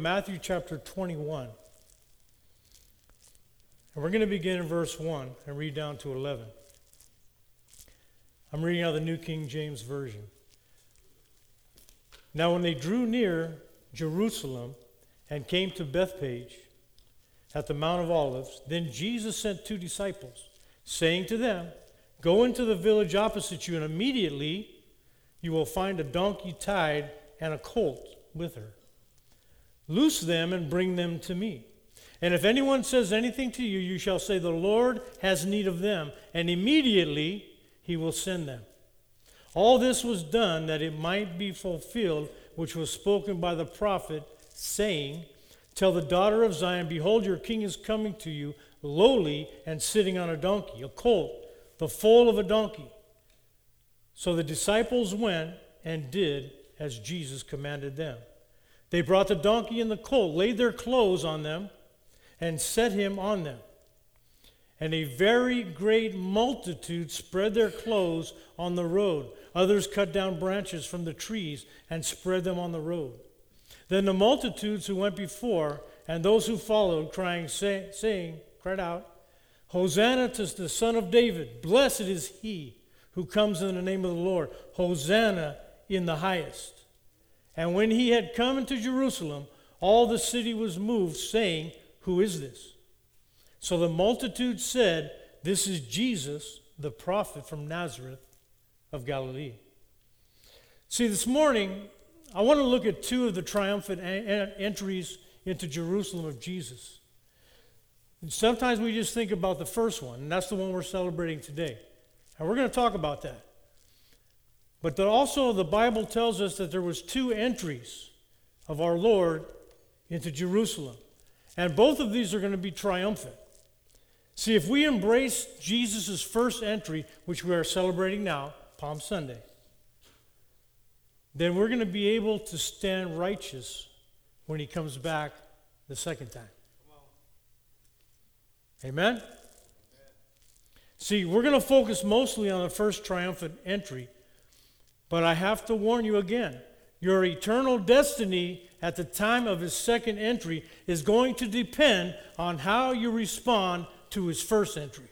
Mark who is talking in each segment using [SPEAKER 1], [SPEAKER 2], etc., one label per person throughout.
[SPEAKER 1] Matthew chapter 21. And we're going to begin in verse 1 and read down to 11. I'm reading out the New King James Version. Now, when they drew near Jerusalem and came to Bethphage at the Mount of Olives, then Jesus sent two disciples, saying to them, Go into the village opposite you, and immediately you will find a donkey tied and a colt with her. Loose them and bring them to me. And if anyone says anything to you, you shall say, The Lord has need of them, and immediately he will send them. All this was done that it might be fulfilled, which was spoken by the prophet, saying, Tell the daughter of Zion, Behold, your king is coming to you, lowly and sitting on a donkey, a colt, the foal of a donkey. So the disciples went and did as Jesus commanded them. They brought the donkey and the colt, laid their clothes on them, and set him on them. And a very great multitude spread their clothes on the road. Others cut down branches from the trees and spread them on the road. Then the multitudes who went before and those who followed, crying, say, saying, cried out, Hosanna to the Son of David! Blessed is he who comes in the name of the Lord! Hosanna in the highest! And when he had come into Jerusalem, all the city was moved, saying, Who is this? So the multitude said, This is Jesus, the prophet from Nazareth of Galilee. See, this morning, I want to look at two of the triumphant entries into Jerusalem of Jesus. And sometimes we just think about the first one, and that's the one we're celebrating today. And we're going to talk about that. But also the Bible tells us that there was two entries of our Lord into Jerusalem. And both of these are going to be triumphant. See, if we embrace Jesus' first entry, which we are celebrating now, Palm Sunday, then we're going to be able to stand righteous when he comes back the second time. Amen? Amen? See, we're going to focus mostly on the first triumphant entry but I have to warn you again your eternal destiny at the time of his second entry is going to depend on how you respond to his first entry.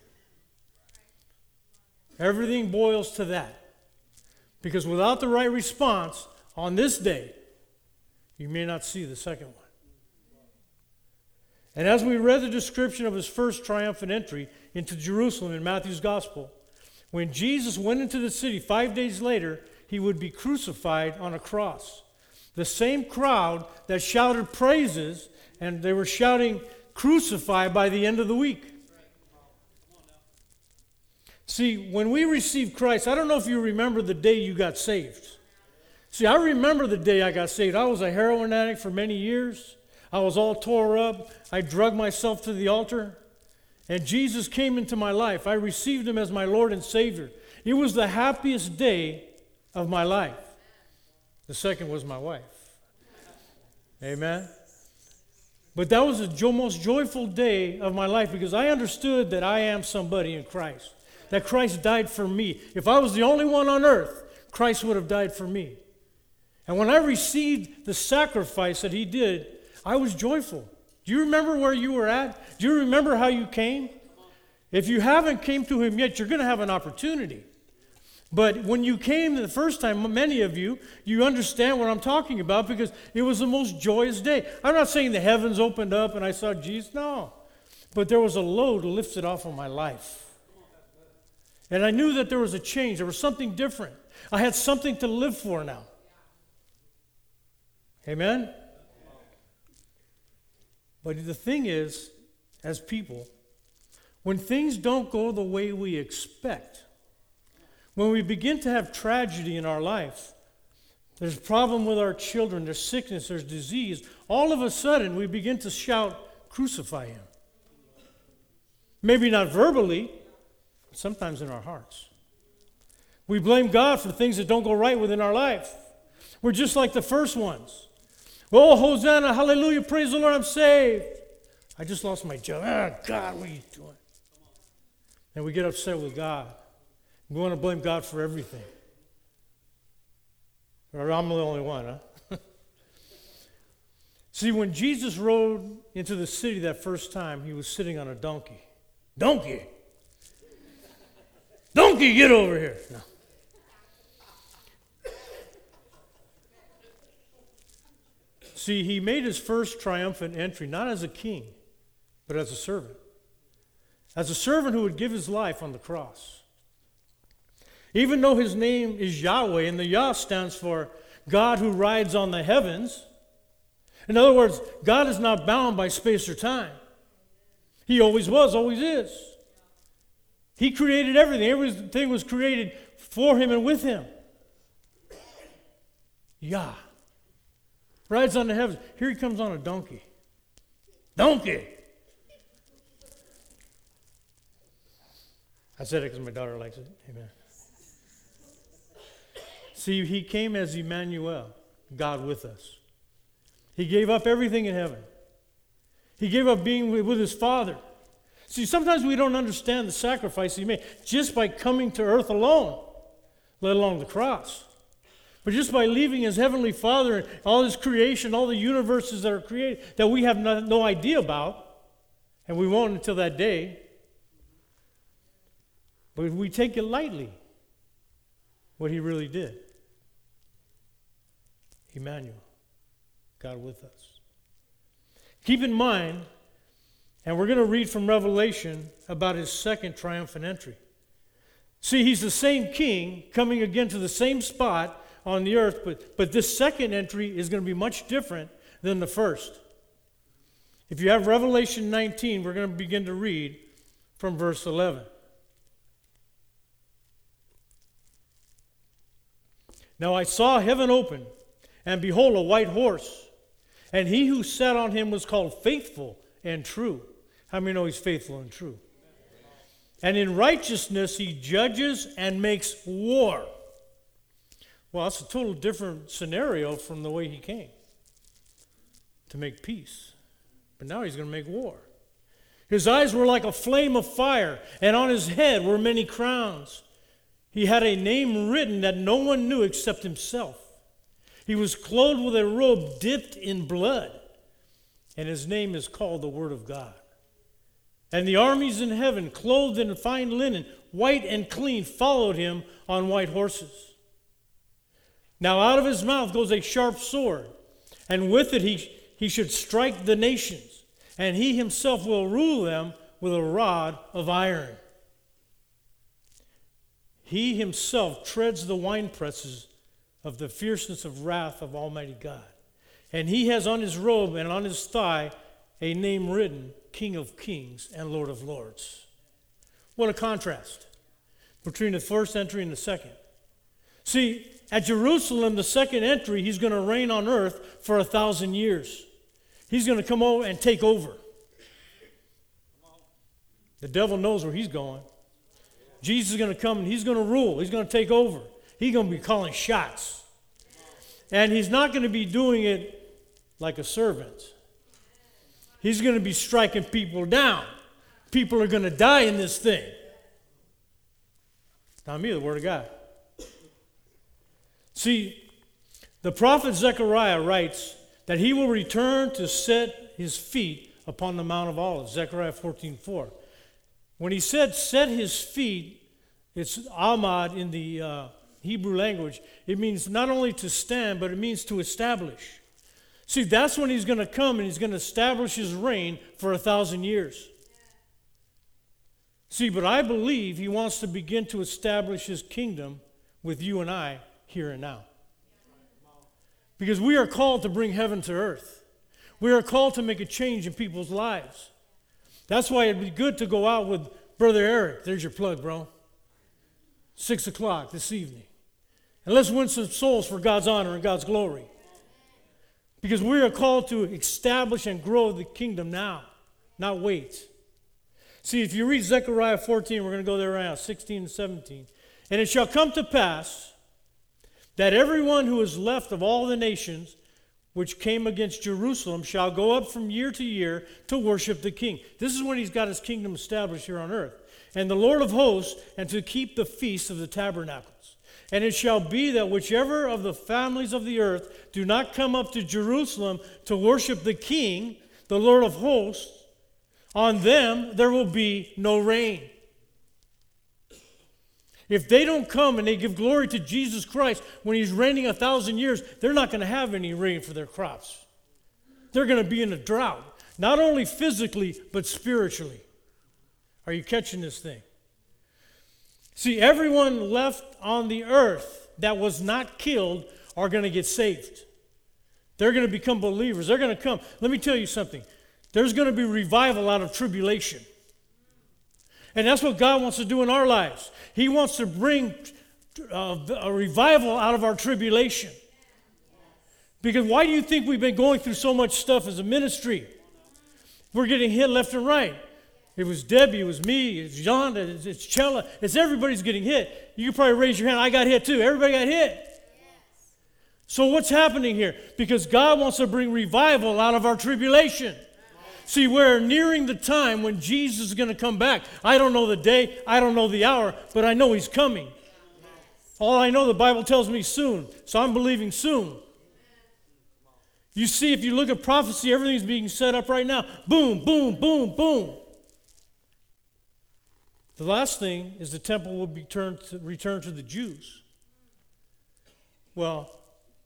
[SPEAKER 1] Everything boils to that. Because without the right response on this day, you may not see the second one. And as we read the description of his first triumphant entry into Jerusalem in Matthew's Gospel, when Jesus went into the city five days later, he would be crucified on a cross. The same crowd that shouted praises, and they were shouting, Crucify by the end of the week. See, when we received Christ, I don't know if you remember the day you got saved. See, I remember the day I got saved. I was a heroin addict for many years. I was all tore up. I drugged myself to the altar. And Jesus came into my life. I received him as my Lord and Savior. It was the happiest day of my life. The second was my wife. Amen. But that was the jo- most joyful day of my life because I understood that I am somebody in Christ, that Christ died for me. If I was the only one on earth, Christ would have died for me. And when I received the sacrifice that He did, I was joyful. Do you remember where you were at? Do you remember how you came? If you haven't came to Him yet, you're going to have an opportunity. But when you came the first time, many of you, you understand what I'm talking about because it was the most joyous day. I'm not saying the heavens opened up and I saw Jesus, no. But there was a load lifted off of my life. And I knew that there was a change, there was something different. I had something to live for now. Amen? But the thing is, as people, when things don't go the way we expect, when we begin to have tragedy in our life, there's a problem with our children, there's sickness, there's disease, all of a sudden we begin to shout, Crucify him. Maybe not verbally, but sometimes in our hearts. We blame God for things that don't go right within our life. We're just like the first ones. Oh, Hosanna, hallelujah, praise the Lord, I'm saved. I just lost my job. Ah, God, what are you doing? And we get upset with God. We want to blame God for everything. Or I'm the only one, huh? See, when Jesus rode into the city that first time, he was sitting on a donkey. Donkey! Donkey, get over here! No. See, he made his first triumphant entry not as a king, but as a servant. As a servant who would give his life on the cross. Even though his name is Yahweh, and the Yah stands for God who rides on the heavens, in other words, God is not bound by space or time. He always was, always is. He created everything, everything was created for him and with him. Yah rides on the heavens. Here he comes on a donkey. Donkey! I said it because my daughter likes it. Amen. See, he came as Emmanuel, God with us. He gave up everything in heaven. He gave up being with his Father. See, sometimes we don't understand the sacrifice he made just by coming to earth alone, let alone the cross. But just by leaving his heavenly Father and all his creation, all the universes that are created that we have no, idea about, and we won't until that day. But if we take it lightly, what he really did. Emmanuel. God with us. Keep in mind, and we're going to read from Revelation about his second triumphant entry. See, he's the same king coming again to the same spot on the earth, but, but this second entry is going to be much different than the first. If you have Revelation 19, we're going to begin to read from verse 11. Now I saw heaven open, and behold, a white horse. And he who sat on him was called faithful and true. How many know he's faithful and true? And in righteousness he judges and makes war. Well, that's a total different scenario from the way he came to make peace. But now he's going to make war. His eyes were like a flame of fire, and on his head were many crowns. He had a name written that no one knew except himself. He was clothed with a robe dipped in blood, and his name is called the Word of God. And the armies in heaven, clothed in fine linen, white and clean, followed him on white horses. Now out of his mouth goes a sharp sword, and with it he, he should strike the nations, and he himself will rule them with a rod of iron. He himself treads the winepresses of the fierceness of wrath of Almighty God. And he has on his robe and on his thigh a name written King of Kings and Lord of Lords. What a contrast between the first entry and the second. See, at Jerusalem, the second entry, he's going to reign on earth for a thousand years. He's going to come over and take over. The devil knows where he's going. Jesus is going to come and he's going to rule, he's going to take over. He's going to be calling shots. And he's not going to be doing it like a servant. He's going to be striking people down. People are going to die in this thing. Not me, the Word of God. See, the prophet Zechariah writes that he will return to set his feet upon the Mount of Olives, Zechariah 14 4. When he said set his feet, it's Amad in the uh, Hebrew language, it means not only to stand, but it means to establish. See, that's when he's going to come and he's going to establish his reign for a thousand years. See, but I believe he wants to begin to establish his kingdom with you and I here and now. Because we are called to bring heaven to earth. We are called to make a change in people's lives. That's why it'd be good to go out with Brother Eric. There's your plug, bro. Six o'clock this evening. And let's win some souls for God's honor and God's glory. Because we are called to establish and grow the kingdom now, not wait. See, if you read Zechariah 14, we're going to go there right now, 16 and 17. And it shall come to pass that everyone who is left of all the nations which came against Jerusalem shall go up from year to year to worship the king. This is when he's got his kingdom established here on earth. And the Lord of hosts, and to keep the feast of the tabernacles. And it shall be that whichever of the families of the earth do not come up to Jerusalem to worship the King, the Lord of hosts, on them there will be no rain. If they don't come and they give glory to Jesus Christ when he's reigning a thousand years, they're not going to have any rain for their crops. They're going to be in a drought, not only physically, but spiritually. Are you catching this thing? See, everyone left on the earth that was not killed are going to get saved. They're going to become believers. They're going to come. Let me tell you something. There's going to be revival out of tribulation. And that's what God wants to do in our lives. He wants to bring uh, a revival out of our tribulation. Because why do you think we've been going through so much stuff as a ministry? We're getting hit left and right. It was Debbie, it was me, it's John, it's, it's Chella, it's everybody's getting hit. You can probably raise your hand, I got hit too. Everybody got hit. So, what's happening here? Because God wants to bring revival out of our tribulation. See, we're nearing the time when Jesus is going to come back. I don't know the day, I don't know the hour, but I know He's coming. All I know, the Bible tells me soon. So I'm believing soon. You see, if you look at prophecy, everything's being set up right now. Boom, boom, boom, boom. The last thing is the temple will be turned to, returned to the Jews. Well,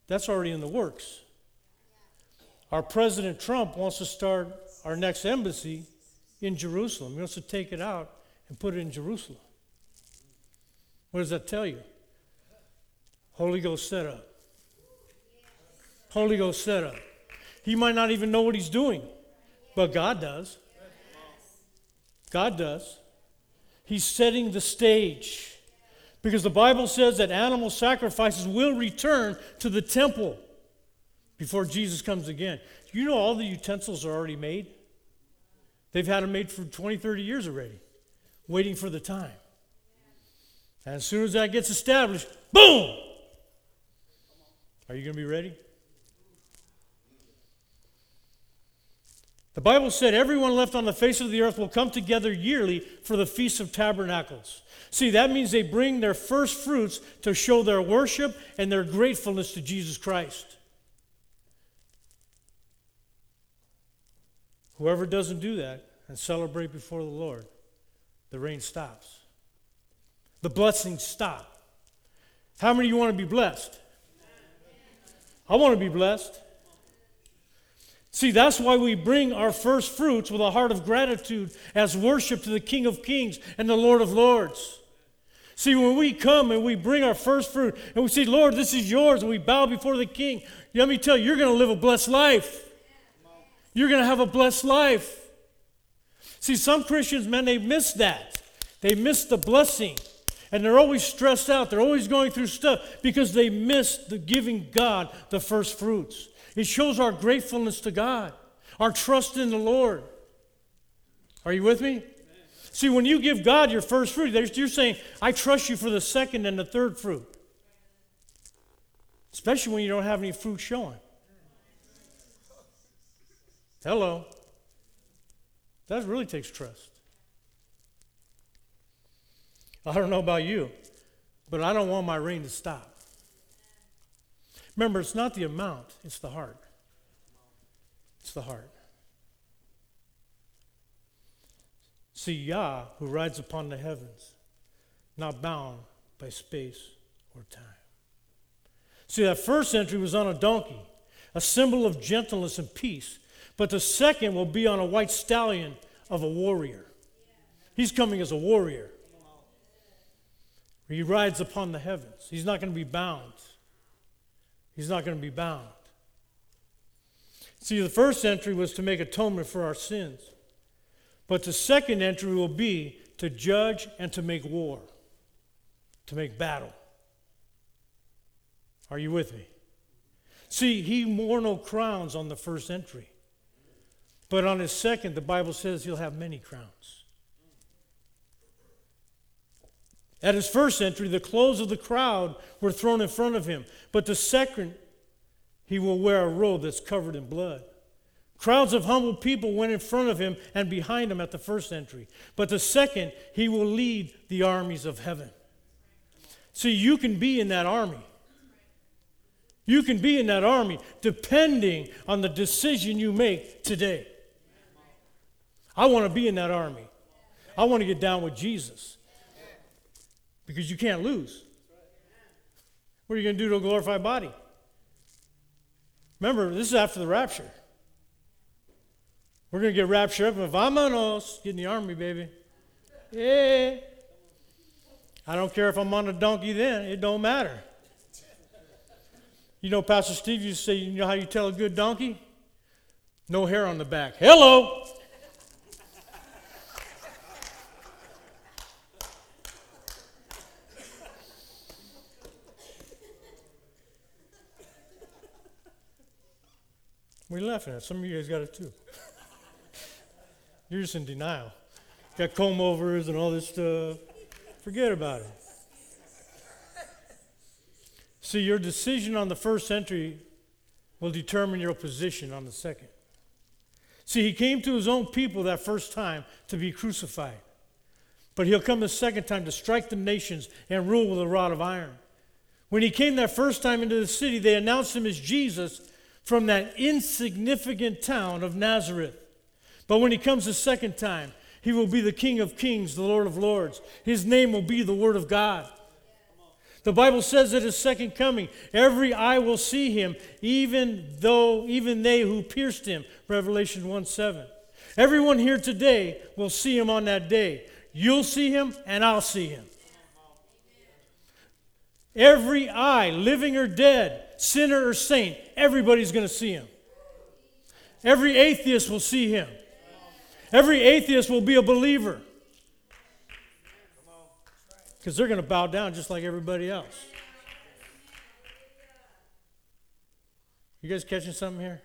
[SPEAKER 1] that's already in the works. Our President Trump wants to start our next embassy in Jerusalem. He wants to take it out and put it in Jerusalem. What does that tell you? Holy Ghost set up. Holy Ghost set up. He might not even know what he's doing, but God does. God does. He's setting the stage. Because the Bible says that animal sacrifices will return to the temple before Jesus comes again. You know all the utensils are already made? They've had them made for 20, 30 years already, waiting for the time. And as soon as that gets established, boom! Are you going to be ready? The Bible said everyone left on the face of the earth will come together yearly for the Feast of Tabernacles. See, that means they bring their first fruits to show their worship and their gratefulness to Jesus Christ. Whoever doesn't do that and celebrate before the Lord, the rain stops. The blessings stop. How many of you want to be blessed? I want to be blessed. See, that's why we bring our first fruits with a heart of gratitude as worship to the King of Kings and the Lord of Lords. See, when we come and we bring our first fruit and we say, Lord, this is yours, and we bow before the King, let me tell you, you're going to live a blessed life. You're going to have a blessed life. See, some Christians, man, they miss that. They miss the blessing. And they're always stressed out. They're always going through stuff because they miss the giving God the first fruits. It shows our gratefulness to God, our trust in the Lord. Are you with me? See, when you give God your first fruit, you're saying, I trust you for the second and the third fruit. Especially when you don't have any fruit showing. Hello. That really takes trust. I don't know about you, but I don't want my rain to stop. Remember, it's not the amount, it's the heart. It's the heart. See, Yah, who rides upon the heavens, not bound by space or time. See, that first entry was on a donkey, a symbol of gentleness and peace. But the second will be on a white stallion of a warrior. He's coming as a warrior. He rides upon the heavens. He's not going to be bound. He's not going to be bound. See, the first entry was to make atonement for our sins. But the second entry will be to judge and to make war, to make battle. Are you with me? See, he wore no crowns on the first entry. But on his second, the Bible says he'll have many crowns. At his first entry, the clothes of the crowd were thrown in front of him. But the second, he will wear a robe that's covered in blood. Crowds of humble people went in front of him and behind him at the first entry. But the second, he will lead the armies of heaven. See, you can be in that army. You can be in that army depending on the decision you make today. I want to be in that army. I want to get down with Jesus. Because you can't lose. What are you going to do to a glorified body? Remember, this is after the rapture. We're going to get raptured up and vamonos, get in the army, baby. Yeah. I don't care if I'm on a donkey then, it don't matter. You know, Pastor Steve used to say, you know how you tell a good donkey? No hair on the back. Hello. We're laughing at. Some of you guys got it too. You're just in denial. Got comb overs and all this stuff. Forget about it. See, your decision on the first entry will determine your position on the second. See, he came to his own people that first time to be crucified. But he'll come the second time to strike the nations and rule with a rod of iron. When he came that first time into the city, they announced him as Jesus from that insignificant town of Nazareth. But when he comes the second time, he will be the King of Kings, the Lord of Lords. His name will be the Word of God. The Bible says at his second coming, every eye will see him, even though, even they who pierced him. Revelation 1 7. Everyone here today will see him on that day. You'll see him, and I'll see him. Every eye, living or dead, sinner or saint, everybody's going to see him. Every atheist will see him. Every atheist will be a believer. Because they're going to bow down just like everybody else. You guys catching something here?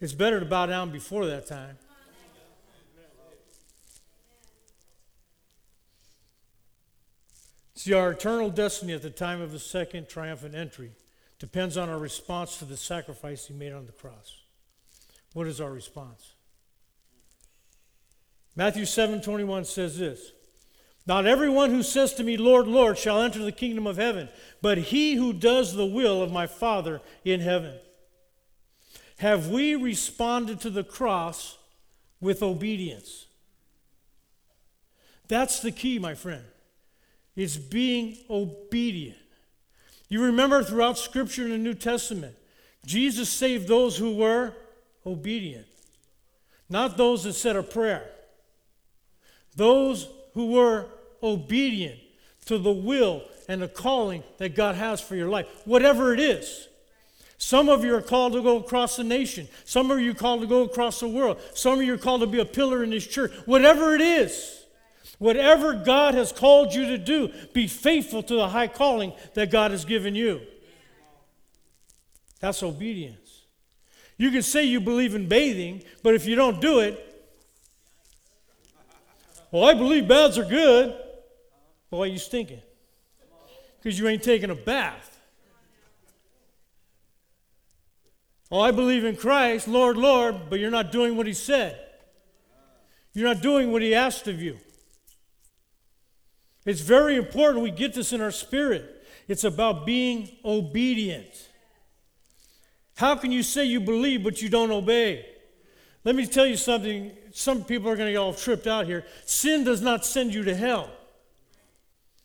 [SPEAKER 1] It's better to bow down before that time. See, our eternal destiny at the time of his second triumphant entry depends on our response to the sacrifice he made on the cross. What is our response? Matthew 7 21 says this Not everyone who says to me, Lord, Lord, shall enter the kingdom of heaven, but he who does the will of my Father in heaven. Have we responded to the cross with obedience? That's the key, my friend. It's being obedient. You remember throughout Scripture in the New Testament, Jesus saved those who were obedient, not those that said a prayer. Those who were obedient to the will and the calling that God has for your life, whatever it is. Some of you are called to go across the nation. Some of you are called to go across the world. Some of you are called to be a pillar in this church. Whatever it is, whatever God has called you to do, be faithful to the high calling that God has given you. That's obedience. You can say you believe in bathing, but if you don't do it, well, I believe baths are good. Well, why are you stinking? Because you ain't taking a bath. Oh, I believe in Christ, Lord, Lord, but you're not doing what He said. You're not doing what He asked of you. It's very important we get this in our spirit. It's about being obedient. How can you say you believe but you don't obey? Let me tell you something some people are going to get all tripped out here. Sin does not send you to hell,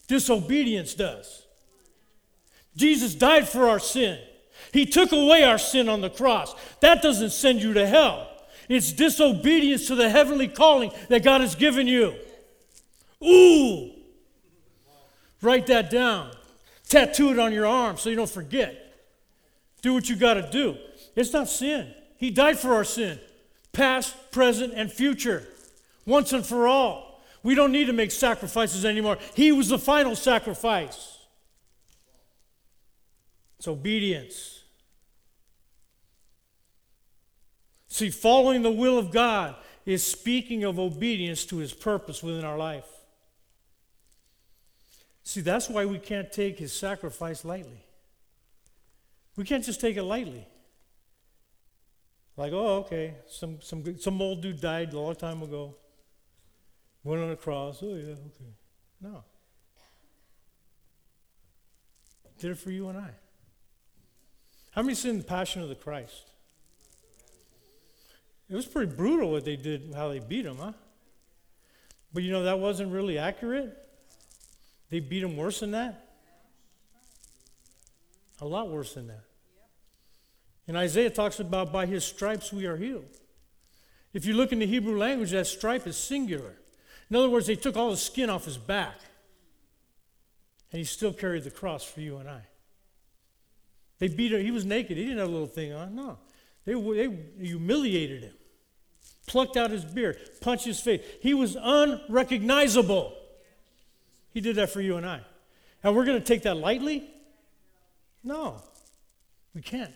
[SPEAKER 1] disobedience does. Jesus died for our sin, He took away our sin on the cross. That doesn't send you to hell. It's disobedience to the heavenly calling that God has given you. Ooh! Write that down. Tattoo it on your arm so you don't forget. Do what you got to do. It's not sin. He died for our sin past, present, and future, once and for all. We don't need to make sacrifices anymore. He was the final sacrifice. It's obedience. See, following the will of God is speaking of obedience to his purpose within our life. See, that's why we can't take his sacrifice lightly. We can't just take it lightly. Like, oh, okay, some, some, some old dude died a long time ago, went on a cross. Oh, yeah, okay. No. Did it for you and I. How many seen the Passion of the Christ? It was pretty brutal what they did, how they beat him, huh? But you know, that wasn't really accurate. They beat him worse than that. A lot worse than that. And Isaiah talks about by his stripes we are healed. If you look in the Hebrew language, that stripe is singular. In other words, they took all the skin off his back. And he still carried the cross for you and I. They beat him. He was naked. He didn't have a little thing on. No. They, they humiliated him, plucked out his beard, punched his face. He was unrecognizable. He did that for you and I. And we're going to take that lightly? No, we can't.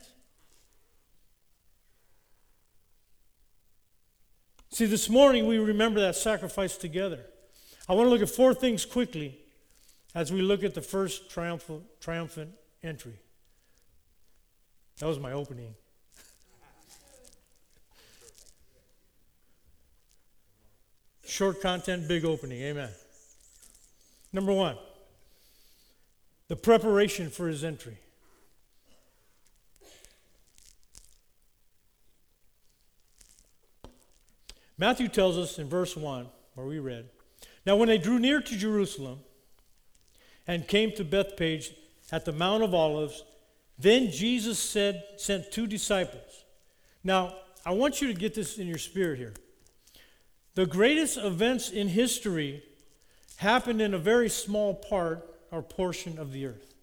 [SPEAKER 1] See, this morning we remember that sacrifice together. I want to look at four things quickly as we look at the first triumphant, triumphant entry. That was my opening. Short content, big opening. Amen. Number one, the preparation for his entry. Matthew tells us in verse 1, where we read, Now when they drew near to Jerusalem and came to Bethphage at the Mount of Olives, then Jesus said, sent two disciples. Now, I want you to get this in your spirit here. The greatest events in history happened in a very small part or portion of the earth.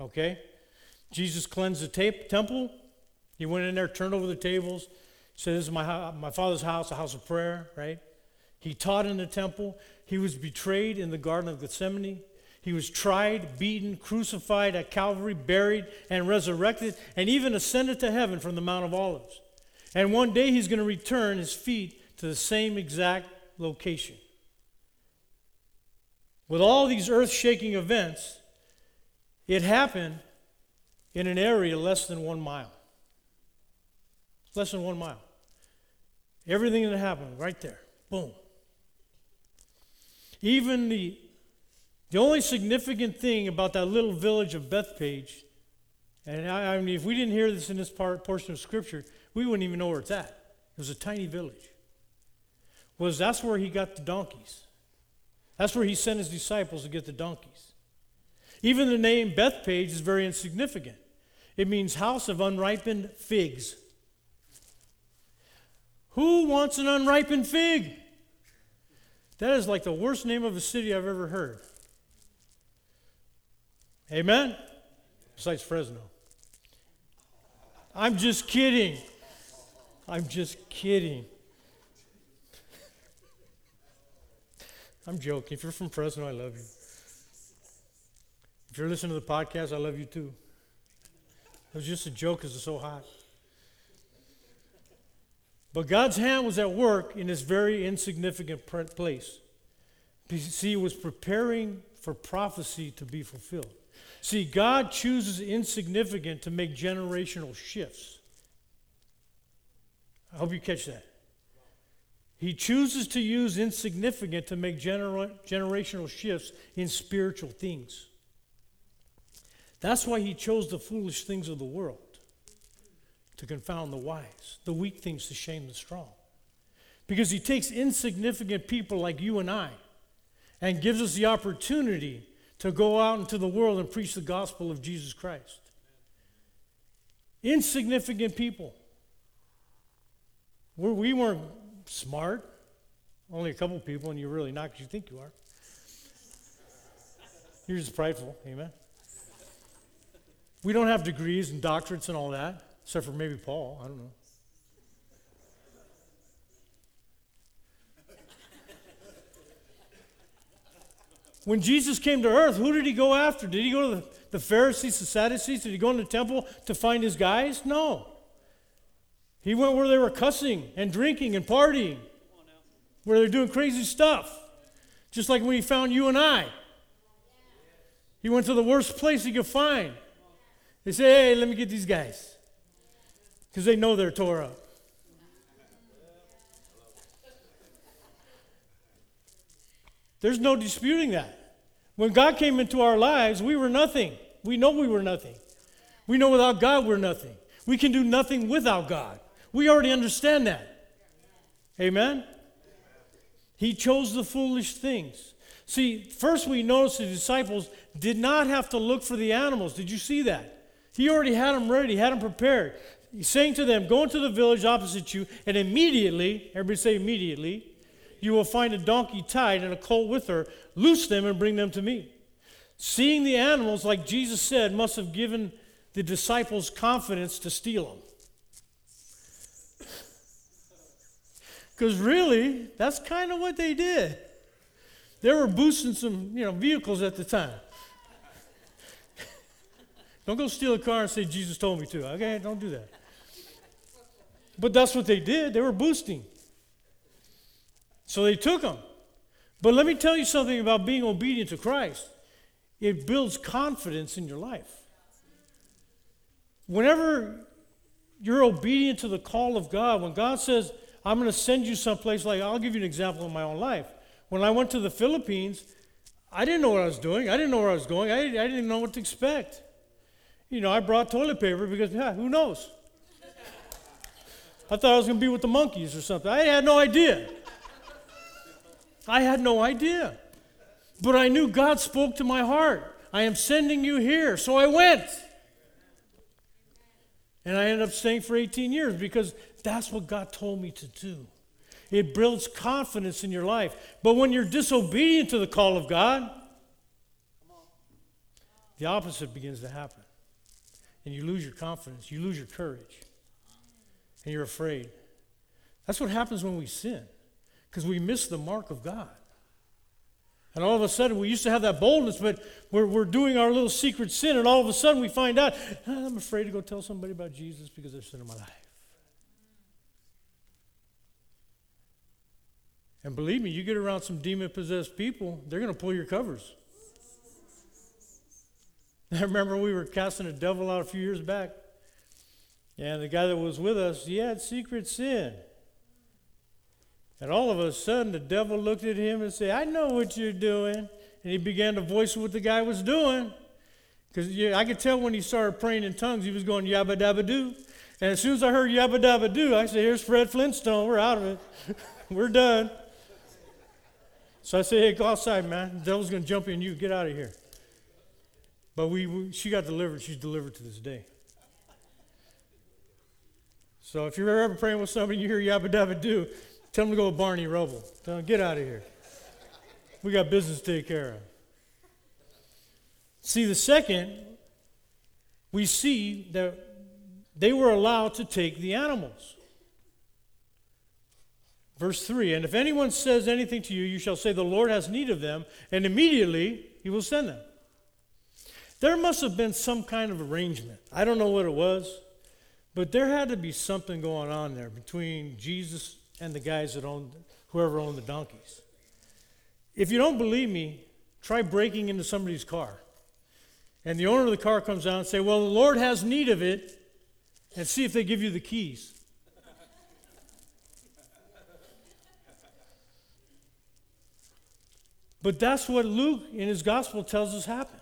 [SPEAKER 1] Okay? Jesus cleansed the temple. He went in there, turned over the tables, said, This is my, my father's house, a house of prayer, right? He taught in the temple. He was betrayed in the Garden of Gethsemane. He was tried, beaten, crucified at Calvary, buried, and resurrected, and even ascended to heaven from the Mount of Olives. And one day he's going to return his feet to the same exact location. With all these earth shaking events, it happened in an area less than one mile. Less than one mile. Everything that happened right there. Boom. Even the, the only significant thing about that little village of Bethphage, and I, I mean, if we didn't hear this in this part, portion of Scripture, we wouldn't even know where it's at. It was a tiny village. Was that's where he got the donkeys. That's where he sent his disciples to get the donkeys. Even the name Bethphage is very insignificant. It means house of unripened figs. Who wants an unripened fig? That is like the worst name of a city I've ever heard. Amen? Besides Fresno. I'm just kidding. I'm just kidding. I'm joking. If you're from Fresno, I love you. If you're listening to the podcast, I love you too. It was just a joke because it's so hot. But God's hand was at work in this very insignificant place. See, he was preparing for prophecy to be fulfilled. See, God chooses insignificant to make generational shifts. I hope you catch that. He chooses to use insignificant to make gener- generational shifts in spiritual things. That's why he chose the foolish things of the world to confound the wise, the weak things to shame the strong. Because he takes insignificant people like you and I and gives us the opportunity to go out into the world and preach the gospel of Jesus Christ. Insignificant people. We're, we were not smart, only a couple people, and you're really not because you think you are. You're just prideful, amen? We don't have degrees and doctorates and all that. Except for maybe Paul. I don't know. when Jesus came to earth, who did he go after? Did he go to the, Pharisees, the Sadducees? Did he go in the temple to find his guys? No. He went where they were cussing and drinking and partying, where they're doing crazy stuff. Just like when he found you and I. He went to the worst place he could find. They say, hey, let me get these guys because they know they're tore up. There's no disputing that. When God came into our lives, we were nothing. We know we were nothing. We know without God we're nothing. We can do nothing without God. We already understand that. Amen? He chose the foolish things. See, first we notice the disciples did not have to look for the animals. Did you see that? He already had them ready, had them prepared. He's saying to them, Go into the village opposite you, and immediately, everybody say immediately, you will find a donkey tied and a colt with her. Loose them and bring them to me. Seeing the animals, like Jesus said, must have given the disciples confidence to steal them. Because really, that's kind of what they did. They were boosting some, you know, vehicles at the time. don't go steal a car and say Jesus told me to. Okay, don't do that. But that's what they did. They were boosting. So they took them. But let me tell you something about being obedient to Christ. It builds confidence in your life. Whenever you're obedient to the call of God, when God says, I'm going to send you someplace, like I'll give you an example in my own life. When I went to the Philippines, I didn't know what I was doing. I didn't know where I was going. I, I didn't know what to expect. You know, I brought toilet paper because, yeah, who knows? I thought I was going to be with the monkeys or something. I had no idea. I had no idea. But I knew God spoke to my heart. I am sending you here. So I went. And I ended up staying for 18 years because that's what God told me to do. It builds confidence in your life. But when you're disobedient to the call of God, the opposite begins to happen. And you lose your confidence, you lose your courage, and you're afraid. That's what happens when we sin, because we miss the mark of God. And all of a sudden, we used to have that boldness, but we're, we're doing our little secret sin, and all of a sudden we find out, ah, I'm afraid to go tell somebody about Jesus because there's sin in my life. And believe me, you get around some demon possessed people, they're going to pull your covers. I remember we were casting a devil out a few years back, and the guy that was with us, he had secret sin. And all of a sudden, the devil looked at him and said, I know what you're doing. And he began to voice what the guy was doing. Because yeah, I could tell when he started praying in tongues, he was going yabba dabba doo. And as soon as I heard yabba dabba doo, I said, Here's Fred Flintstone. We're out of it. We're done. So I said, Hey, go outside, man. The devil's going to jump in you. Get out of here. But we, we, she got delivered. She's delivered to this day. So if you're ever praying with somebody and you hear yabba dabba doo, Tell them to go with Barney Rubble. Tell them, get out of here. We got business to take care of. See, the second, we see that they were allowed to take the animals. Verse 3 And if anyone says anything to you, you shall say, The Lord has need of them, and immediately he will send them. There must have been some kind of arrangement. I don't know what it was, but there had to be something going on there between Jesus and the guys that owned, whoever owned the donkeys. If you don't believe me, try breaking into somebody's car. And the owner of the car comes out and say, "Well, the Lord has need of it," and see if they give you the keys. But that's what Luke in his gospel tells us happened.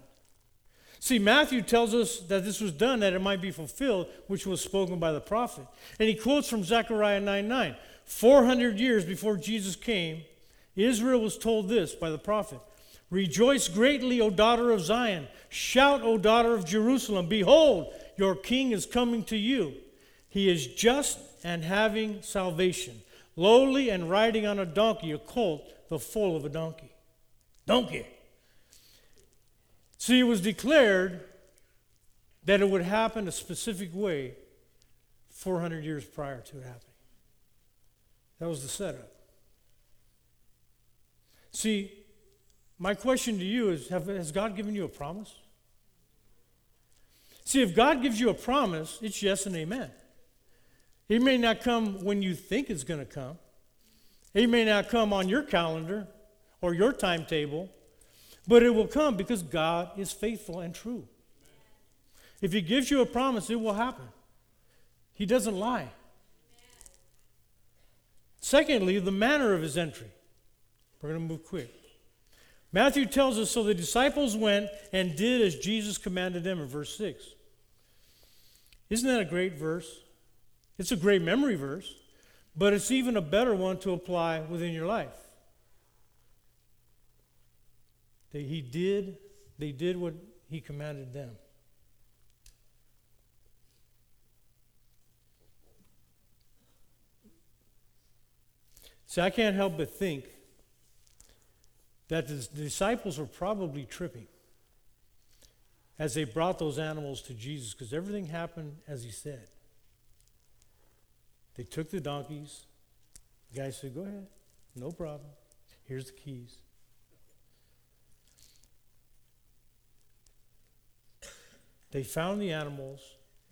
[SPEAKER 1] See, Matthew tells us that this was done that it might be fulfilled, which was spoken by the prophet. And he quotes from Zechariah 9 9. 400 years before Jesus came, Israel was told this by the prophet Rejoice greatly, O daughter of Zion. Shout, O daughter of Jerusalem. Behold, your king is coming to you. He is just and having salvation, lowly and riding on a donkey, a colt, the foal of a donkey. Donkey. See, it was declared that it would happen a specific way 400 years prior to it happening. That was the setup. See, my question to you is have, Has God given you a promise? See, if God gives you a promise, it's yes and amen. It may not come when you think it's going to come, it may not come on your calendar or your timetable, but it will come because God is faithful and true. If He gives you a promise, it will happen. He doesn't lie. Secondly, the manner of his entry. We're going to move quick. Matthew tells us so the disciples went and did as Jesus commanded them in verse 6. Isn't that a great verse? It's a great memory verse, but it's even a better one to apply within your life. They, he did, they did what he commanded them. See, I can't help but think that the disciples were probably tripping as they brought those animals to Jesus because everything happened as he said. They took the donkeys. The guy said, Go ahead, no problem. Here's the keys. They found the animals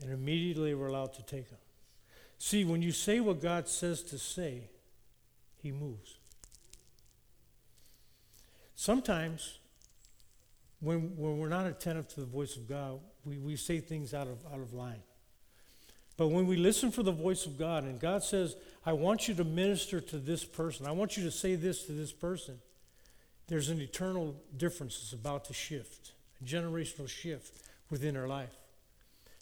[SPEAKER 1] and immediately were allowed to take them. See, when you say what God says to say, He moves. Sometimes, when, when we're not attentive to the voice of God, we, we say things out of, out of line. But when we listen for the voice of God, and God says, I want you to minister to this person, I want you to say this to this person, there's an eternal difference that's about to shift, a generational shift within our life.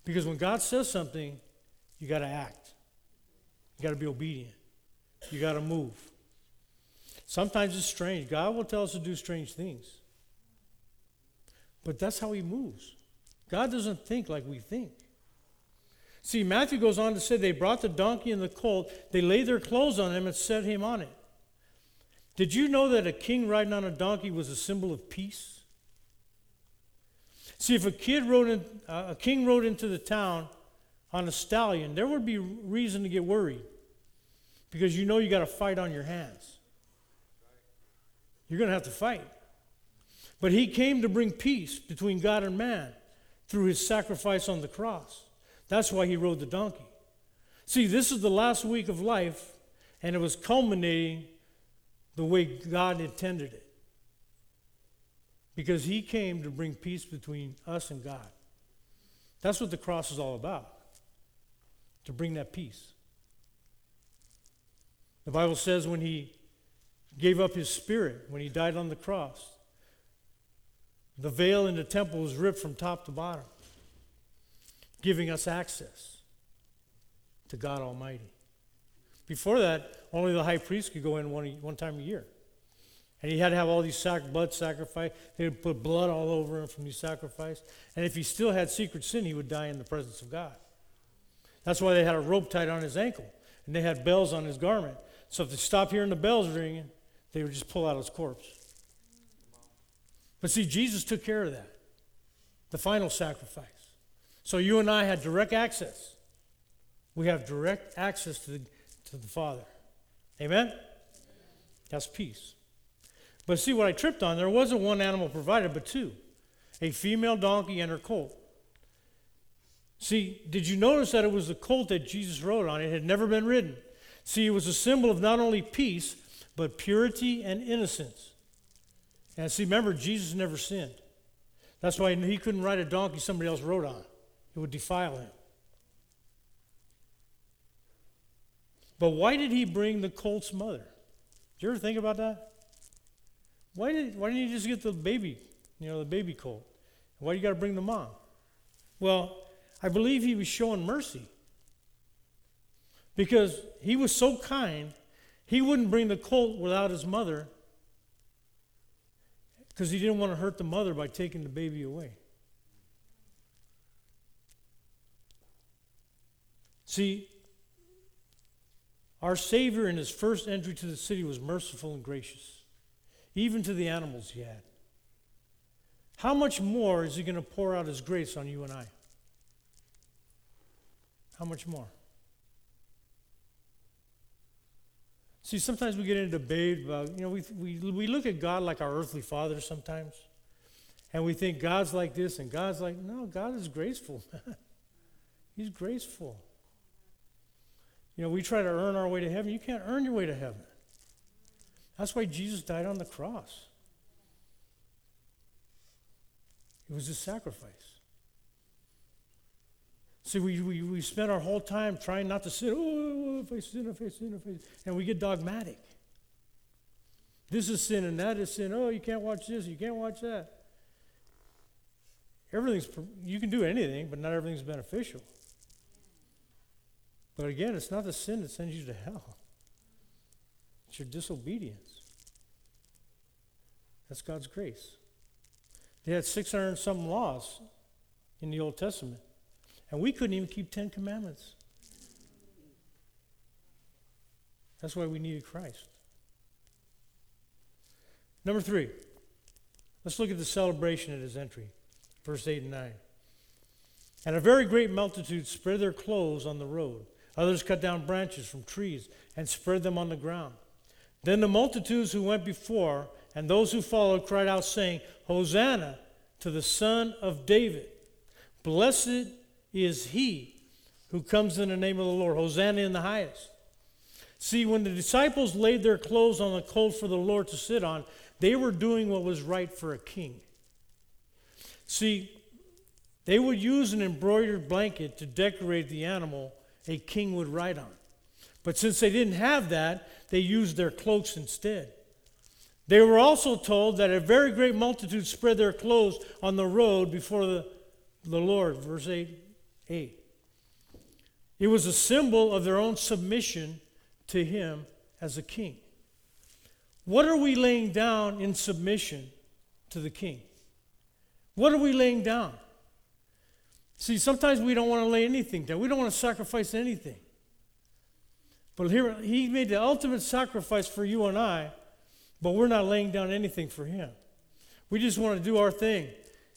[SPEAKER 1] Because when God says something, you got to act, you got to be obedient, you got to move. Sometimes it's strange. God will tell us to do strange things. But that's how He moves. God doesn't think like we think. See, Matthew goes on to say they brought the donkey and the colt, they laid their clothes on him and set him on it. Did you know that a king riding on a donkey was a symbol of peace? See, if a kid rode in, uh, a king rode into the town on a stallion, there would be reason to get worried because you know you got a fight on your hands. You're going to have to fight. But he came to bring peace between God and man through his sacrifice on the cross. That's why he rode the donkey. See, this is the last week of life, and it was culminating the way God intended it. Because he came to bring peace between us and God. That's what the cross is all about to bring that peace. The Bible says when he gave up his spirit when he died on the cross. The veil in the temple was ripped from top to bottom, giving us access to God Almighty. Before that, only the high priest could go in one, one time a year. And he had to have all these sac- blood sacrifice. They would put blood all over him from these sacrifices. And if he still had secret sin, he would die in the presence of God. That's why they had a rope tied on his ankle. And they had bells on his garment. So if they stopped hearing the bells ringing, they would just pull out his corpse. But see, Jesus took care of that, the final sacrifice. So you and I had direct access. We have direct access to the, to the Father. Amen? That's peace. But see, what I tripped on, there wasn't one animal provided, but two a female donkey and her colt. See, did you notice that it was the colt that Jesus rode on? It had never been ridden. See, it was a symbol of not only peace, but purity and innocence. And see, remember, Jesus never sinned. That's why he couldn't ride a donkey somebody else rode on, it would defile him. But why did he bring the colt's mother? Did you ever think about that? Why, did, why didn't you just get the baby, you know, the baby colt? Why do you got to bring the mom? Well, I believe he was showing mercy. Because he was so kind he wouldn't bring the colt without his mother because he didn't want to hurt the mother by taking the baby away. See, our Savior in his first entry to the city was merciful and gracious, even to the animals he had. How much more is he going to pour out his grace on you and I? How much more? See, sometimes we get into debate about, you know, we, we, we look at God like our earthly father sometimes. And we think God's like this and God's like, no, God is graceful. He's graceful. You know, we try to earn our way to heaven. You can't earn your way to heaven. That's why Jesus died on the cross. It was a sacrifice. See, we, we, we spend our whole time trying not to sin. Oh, if I sin, if I sin, if I sin. And we get dogmatic. This is sin and that is sin. Oh, you can't watch this, you can't watch that. Everything's, you can do anything, but not everything's beneficial. But again, it's not the sin that sends you to hell, your disobedience. That's God's grace. They had 600 and some laws in the Old Testament, and we couldn't even keep 10 commandments. That's why we needed Christ. Number three, let's look at the celebration at his entry, verse 8 and 9. And a very great multitude spread their clothes on the road. Others cut down branches from trees and spread them on the ground. Then the multitudes who went before and those who followed cried out, saying, Hosanna to the Son of David. Blessed is he who comes in the name of the Lord. Hosanna in the highest. See, when the disciples laid their clothes on the colt for the Lord to sit on, they were doing what was right for a king. See, they would use an embroidered blanket to decorate the animal a king would ride on. But since they didn't have that, they used their cloaks instead. They were also told that a very great multitude spread their clothes on the road before the, the Lord. Verse 8, 8. It was a symbol of their own submission to him as a king. What are we laying down in submission to the king? What are we laying down? See, sometimes we don't want to lay anything down. We don't want to sacrifice anything. But here, he made the ultimate sacrifice for you and I, but we're not laying down anything for him. We just want to do our thing.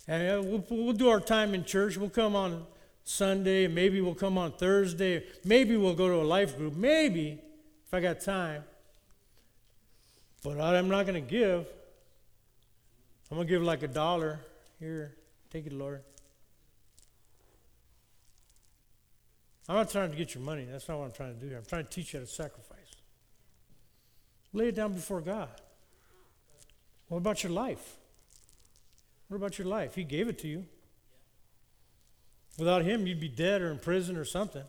[SPEAKER 1] And uh, we'll, we'll do our time in church. We'll come on Sunday, maybe we'll come on Thursday, maybe we'll go to a life group, maybe if I got time. But I'm not going to give. I'm going to give like a dollar. Here, take it, Lord. I'm not trying to get your money. That's not what I'm trying to do here. I'm trying to teach you how to sacrifice. Lay it down before God. What about your life? What about your life? He gave it to you. Without Him, you'd be dead or in prison or something,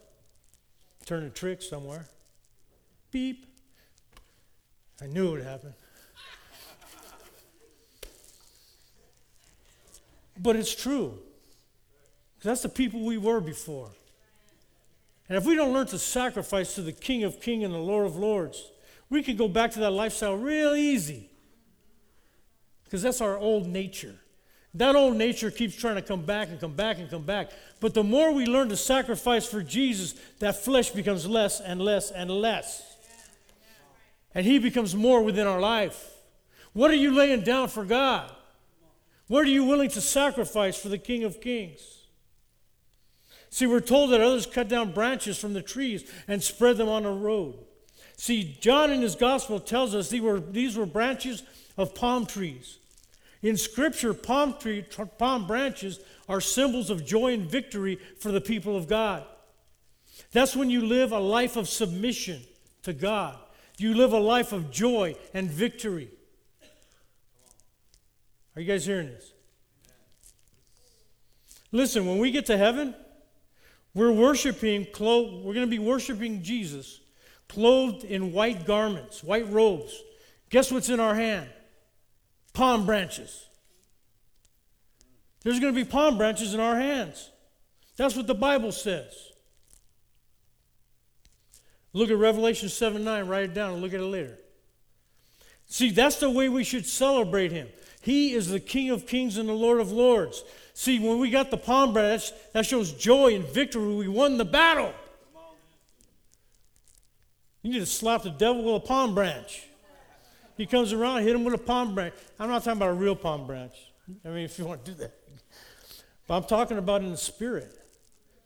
[SPEAKER 1] turning tricks somewhere. Beep. I knew it would happen. but it's true. That's the people we were before. And if we don't learn to sacrifice to the King of Kings and the Lord of Lords, we can go back to that lifestyle real easy. Because that's our old nature. That old nature keeps trying to come back and come back and come back. But the more we learn to sacrifice for Jesus, that flesh becomes less and less and less and He becomes more within our life. What are you laying down for God? What are you willing to sacrifice for the King of Kings? See, we're told that others cut down branches from the trees and spread them on the road. See, John in his gospel tells us these were, these were branches of palm trees. In Scripture, palm, tree, palm branches are symbols of joy and victory for the people of God. That's when you live a life of submission to God. You live a life of joy and victory. Are you guys hearing this? Listen, when we get to heaven, we're worshiping, we're going to be worshiping Jesus, clothed in white garments, white robes. Guess what's in our hand? Palm branches. There's going to be palm branches in our hands. That's what the Bible says. Look at Revelation 7 9, write it down and look at it later. See, that's the way we should celebrate him. He is the King of kings and the Lord of lords. See, when we got the palm branch, that shows joy and victory. We won the battle. You need to slap the devil with a palm branch. He comes around, hit him with a palm branch. I'm not talking about a real palm branch. I mean, if you want to do that. But I'm talking about in the spirit.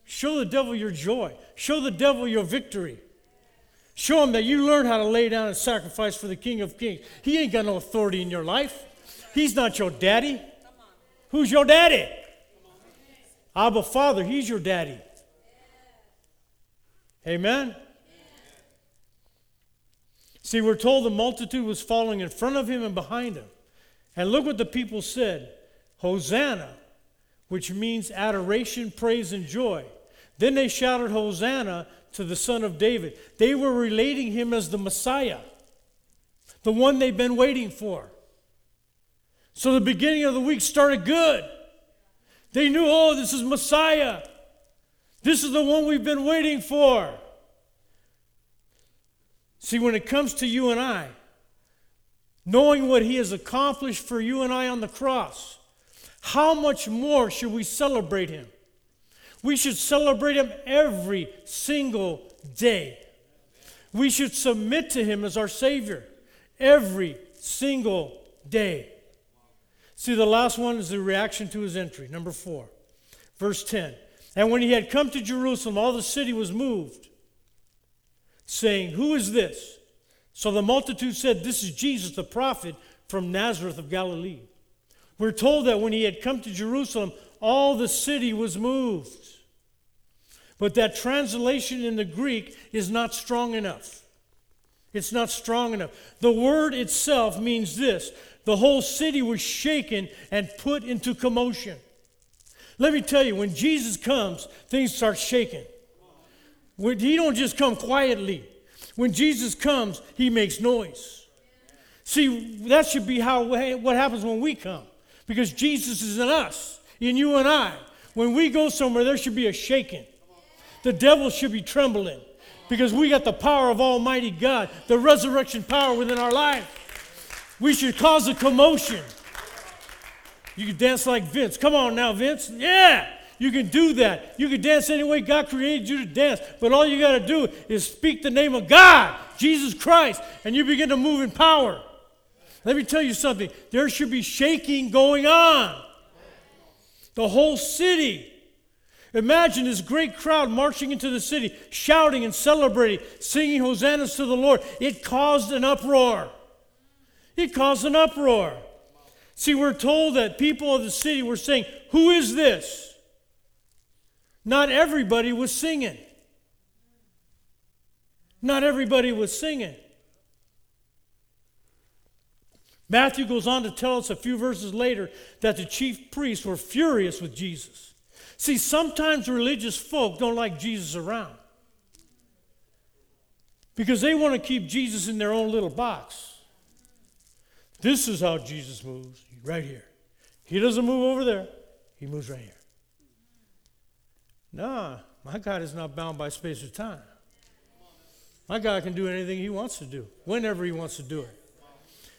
[SPEAKER 1] Show the devil your joy, show the devil your victory. Show him that you learned how to lay down and sacrifice for the King of Kings. He ain't got no authority in your life. He's not your daddy. Who's your daddy? Abba Father, he's your daddy. Amen? See, we're told the multitude was falling in front of him and behind him. And look what the people said Hosanna, which means adoration, praise, and joy. Then they shouted, Hosanna to the Son of David. They were relating him as the Messiah. the one they've been waiting for. So the beginning of the week started good. They knew, oh, this is Messiah. This is the one we've been waiting for. See, when it comes to you and I, knowing what he has accomplished for you and I on the cross, how much more should we celebrate him? We should celebrate him every single day. We should submit to him as our Savior every single day. See, the last one is the reaction to his entry. Number four, verse 10. And when he had come to Jerusalem, all the city was moved, saying, Who is this? So the multitude said, This is Jesus, the prophet from Nazareth of Galilee. We're told that when he had come to Jerusalem, all the city was moved. But that translation in the Greek is not strong enough. It's not strong enough. The word itself means this the whole city was shaken and put into commotion. Let me tell you, when Jesus comes, things start shaking. When he don't just come quietly. When Jesus comes, he makes noise. See, that should be how what happens when we come. Because Jesus is in us, in you and I. When we go somewhere, there should be a shaking. The devil should be trembling because we got the power of Almighty God, the resurrection power within our life. We should cause a commotion. You can dance like Vince. Come on now, Vince. Yeah, you can do that. You can dance any way God created you to dance. But all you got to do is speak the name of God, Jesus Christ, and you begin to move in power. Let me tell you something. There should be shaking going on. The whole city Imagine this great crowd marching into the city, shouting and celebrating, singing hosannas to the Lord. It caused an uproar. It caused an uproar. See, we're told that people of the city were saying, Who is this? Not everybody was singing. Not everybody was singing. Matthew goes on to tell us a few verses later that the chief priests were furious with Jesus. See, sometimes religious folk don't like Jesus around because they want to keep Jesus in their own little box. This is how Jesus moves, right here. He doesn't move over there, he moves right here. Nah, my God is not bound by space or time. My God can do anything he wants to do, whenever he wants to do it.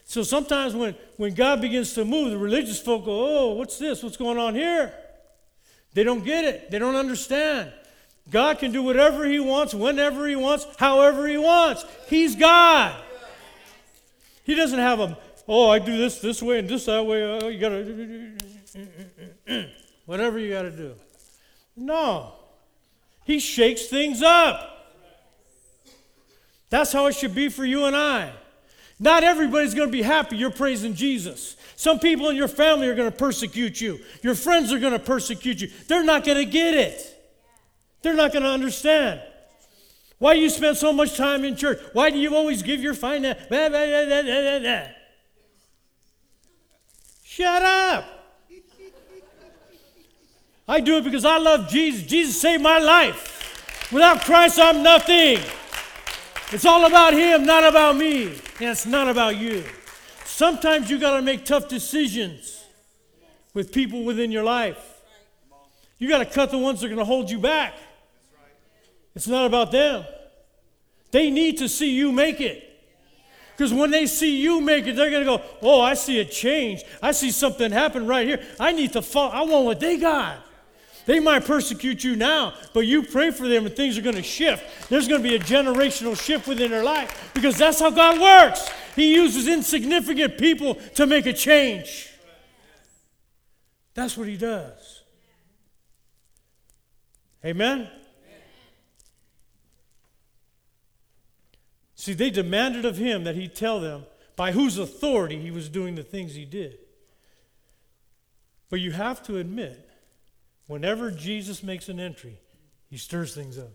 [SPEAKER 1] So sometimes when, when God begins to move, the religious folk go, Oh, what's this? What's going on here? They don't get it, they don't understand. God can do whatever He wants, whenever He wants, however He wants. He's God. He doesn't have a, oh, I do this this way and this that way. Oh, you got to, whatever you got to do. No. He shakes things up. That's how it should be for you and I. Not everybody's going to be happy you're praising Jesus. Some people in your family are going to persecute you. Your friends are going to persecute you. They're not going to get it. They're not going to understand. Why do you spend so much time in church? Why do you always give your finance? Shut up. I do it because I love Jesus. Jesus saved my life. Without Christ, I'm nothing. It's all about Him, not about me. And it's not about you. Sometimes you got to make tough decisions with people within your life. You got to cut the ones that are going to hold you back. It's not about them. They need to see you make it. Because when they see you make it, they're going to go, Oh, I see a change. I see something happen right here. I need to follow. I want what they got. They might persecute you now, but you pray for them and things are going to shift. There's going to be a generational shift within their life because that's how God works. He uses insignificant people to make a change. That's what He does. Amen? See, they demanded of him that he tell them by whose authority he was doing the things he did. But you have to admit, Whenever Jesus makes an entry, he stirs things up.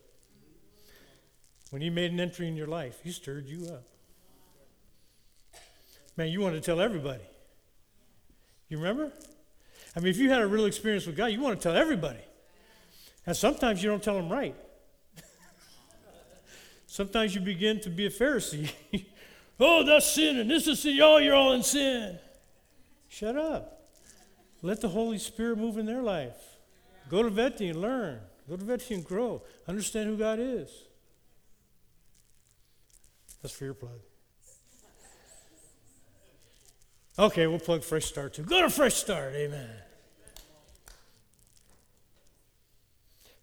[SPEAKER 1] When he made an entry in your life, he stirred you up. Man, you want to tell everybody. You remember? I mean, if you had a real experience with God, you want to tell everybody. And sometimes you don't tell them right. Sometimes you begin to be a Pharisee Oh, that's sin, and this is sin. Oh, you're all in sin. Shut up. Let the Holy Spirit move in their life. Go to Veti and learn. Go to Veti and grow. Understand who God is. That's for your plug. Okay, we'll plug Fresh Start too. Go to Fresh Start. Amen.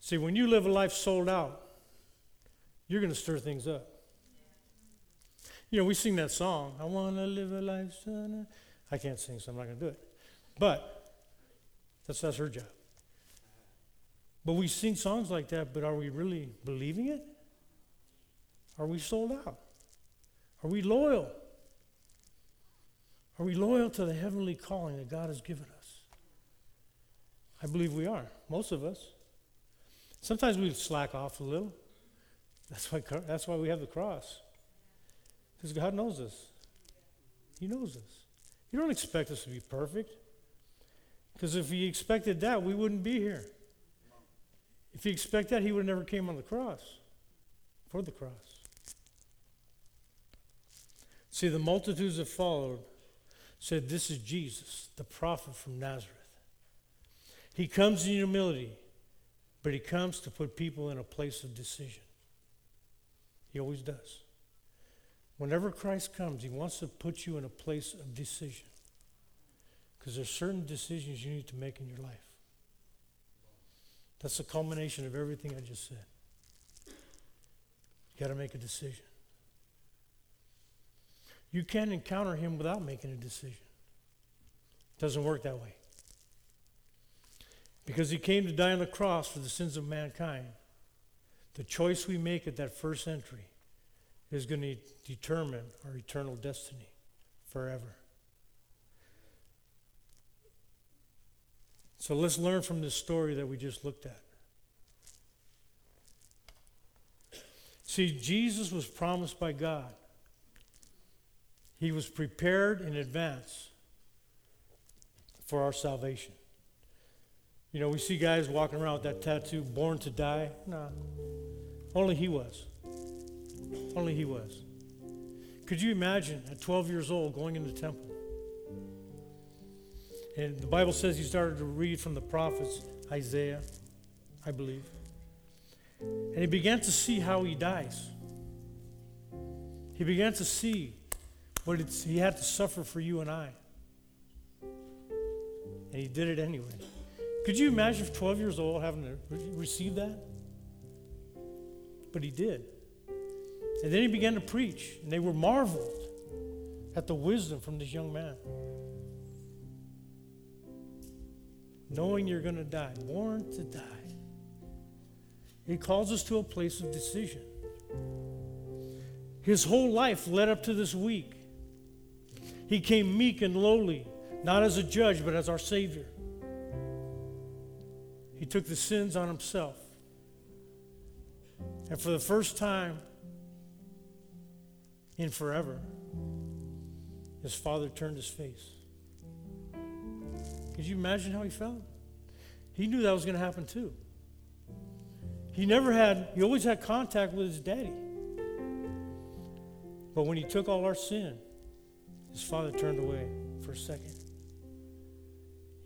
[SPEAKER 1] See, when you live a life sold out, you're going to stir things up. You know, we sing that song, I want to live a life. Son. I can't sing, so I'm not going to do it. But that's, that's her job. But we sing songs like that, but are we really believing it? Are we sold out? Are we loyal? Are we loyal to the heavenly calling that God has given us? I believe we are, most of us. Sometimes we slack off a little. That's why, that's why we have the cross. Because God knows us. He knows us. He don't expect us to be perfect. Because if He expected that, we wouldn't be here. If He expected that, He would have never came on the cross, for the cross. See, the multitudes that followed said, This is Jesus, the prophet from Nazareth. He comes in humility, but he comes to put people in a place of decision. He always does. Whenever Christ comes, he wants to put you in a place of decision. Because there's certain decisions you need to make in your life. That's the culmination of everything I just said. You got to make a decision. You can't encounter him without making a decision. It doesn't work that way. Because he came to die on the cross for the sins of mankind. The choice we make at that first entry is going to determine our eternal destiny forever. So let's learn from this story that we just looked at. See, Jesus was promised by God he was prepared in advance for our salvation. You know, we see guys walking around with that tattoo, born to die. No, only he was. Only he was. Could you imagine at 12 years old going into the temple? And the Bible says he started to read from the prophets, Isaiah, I believe. And he began to see how he dies. He began to see but he had to suffer for you and I. And he did it anyway. Could you imagine if 12 years old having to re- receive that? But he did. And then he began to preach, and they were marveled at the wisdom from this young man. Knowing you're going to die, born to die. He calls us to a place of decision. His whole life led up to this week. He came meek and lowly, not as a judge, but as our Savior. He took the sins on himself. And for the first time in forever, his father turned his face. Could you imagine how he felt? He knew that was going to happen too. He never had, he always had contact with his daddy. But when he took all our sin, his father turned away for a second.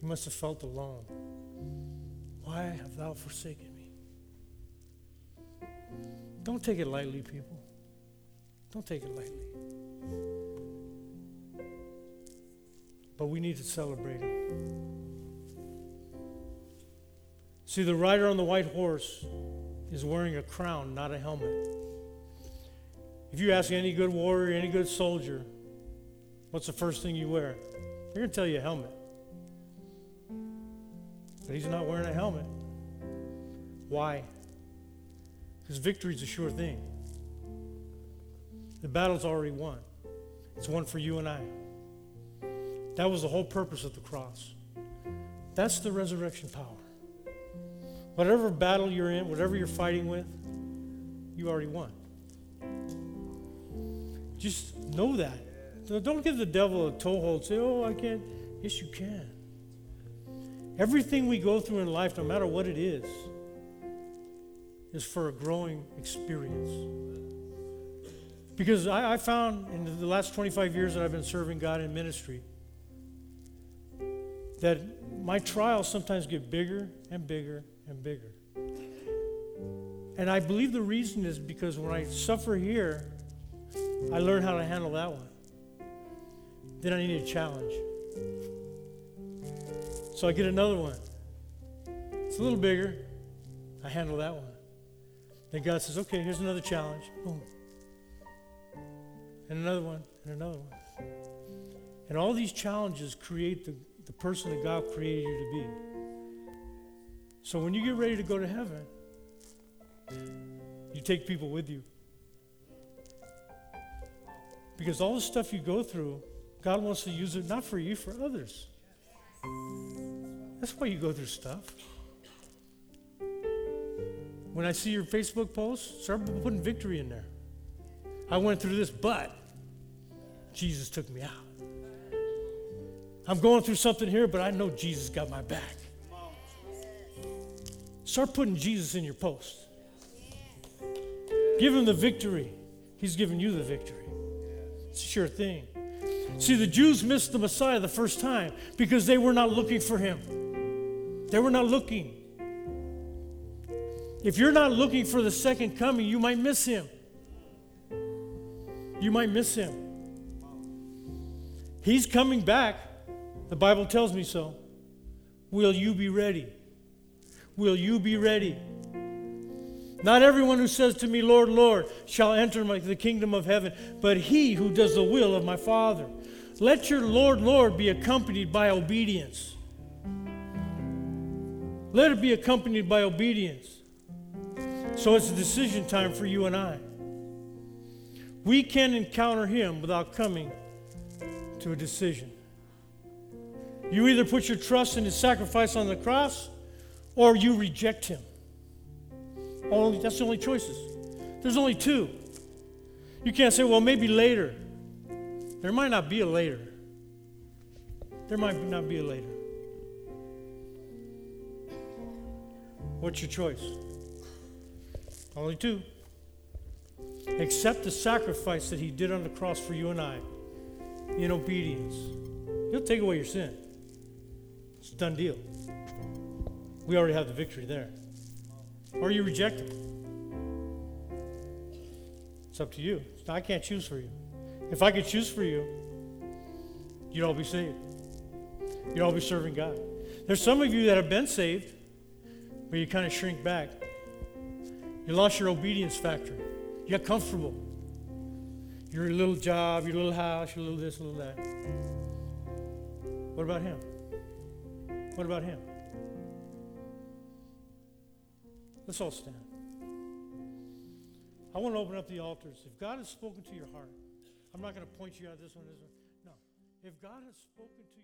[SPEAKER 1] He must have felt alone. Why have thou forsaken me? Don't take it lightly, people. Don't take it lightly. But we need to celebrate him. See, the rider on the white horse is wearing a crown, not a helmet. If you ask any good warrior, any good soldier, What's the first thing you wear? They're going to tell you a helmet. He's not wearing a helmet. Why? Because victory is a sure thing. The battle's already won. It's won for you and I. That was the whole purpose of the cross. That's the resurrection power. Whatever battle you're in, whatever you're fighting with, you already won. Just know that. Don't give the devil a toehold. Say, oh, I can't. Yes, you can. Everything we go through in life, no matter what it is, is for a growing experience. Because I, I found in the last 25 years that I've been serving God in ministry that my trials sometimes get bigger and bigger and bigger. And I believe the reason is because when I suffer here, I learn how to handle that one. Then I need a challenge. So I get another one. It's a little bigger. I handle that one. Then God says, okay, here's another challenge. Boom. And another one, and another one. And all these challenges create the, the person that God created you to be. So when you get ready to go to heaven, you take people with you. Because all the stuff you go through, God wants to use it not for you, for others. That's why you go through stuff. When I see your Facebook posts, start putting victory in there. I went through this, but Jesus took me out. I'm going through something here, but I know Jesus got my back. Start putting Jesus in your post. Give him the victory. He's given you the victory. It's a sure thing. See, the Jews missed the Messiah the first time because they were not looking for him. They were not looking. If you're not looking for the second coming, you might miss him. You might miss him. He's coming back. The Bible tells me so. Will you be ready? Will you be ready? Not everyone who says to me, Lord, Lord, shall enter my, the kingdom of heaven, but he who does the will of my Father. Let your Lord, Lord be accompanied by obedience. Let it be accompanied by obedience. So it's a decision time for you and I. We can encounter him without coming to a decision. You either put your trust in his sacrifice on the cross or you reject him. Only, that's the only choices. There's only two. You can't say, well, maybe later. There might not be a later. There might not be a later. What's your choice? Only two. Accept the sacrifice that he did on the cross for you and I in obedience. He'll take away your sin. It's a done deal. We already have the victory there. Or you reject him. It's up to you. I can't choose for you. If I could choose for you, you'd all be saved. You'd all be serving God. There's some of you that have been saved, but you kind of shrink back. You lost your obedience factor. You got comfortable. Your little job, your little house, your little this, little that. What about him? What about him? Let's all stand. I want to open up the altars. If God has spoken to your heart, I'm not going to point you out this one, this one. No. If God has spoken to you.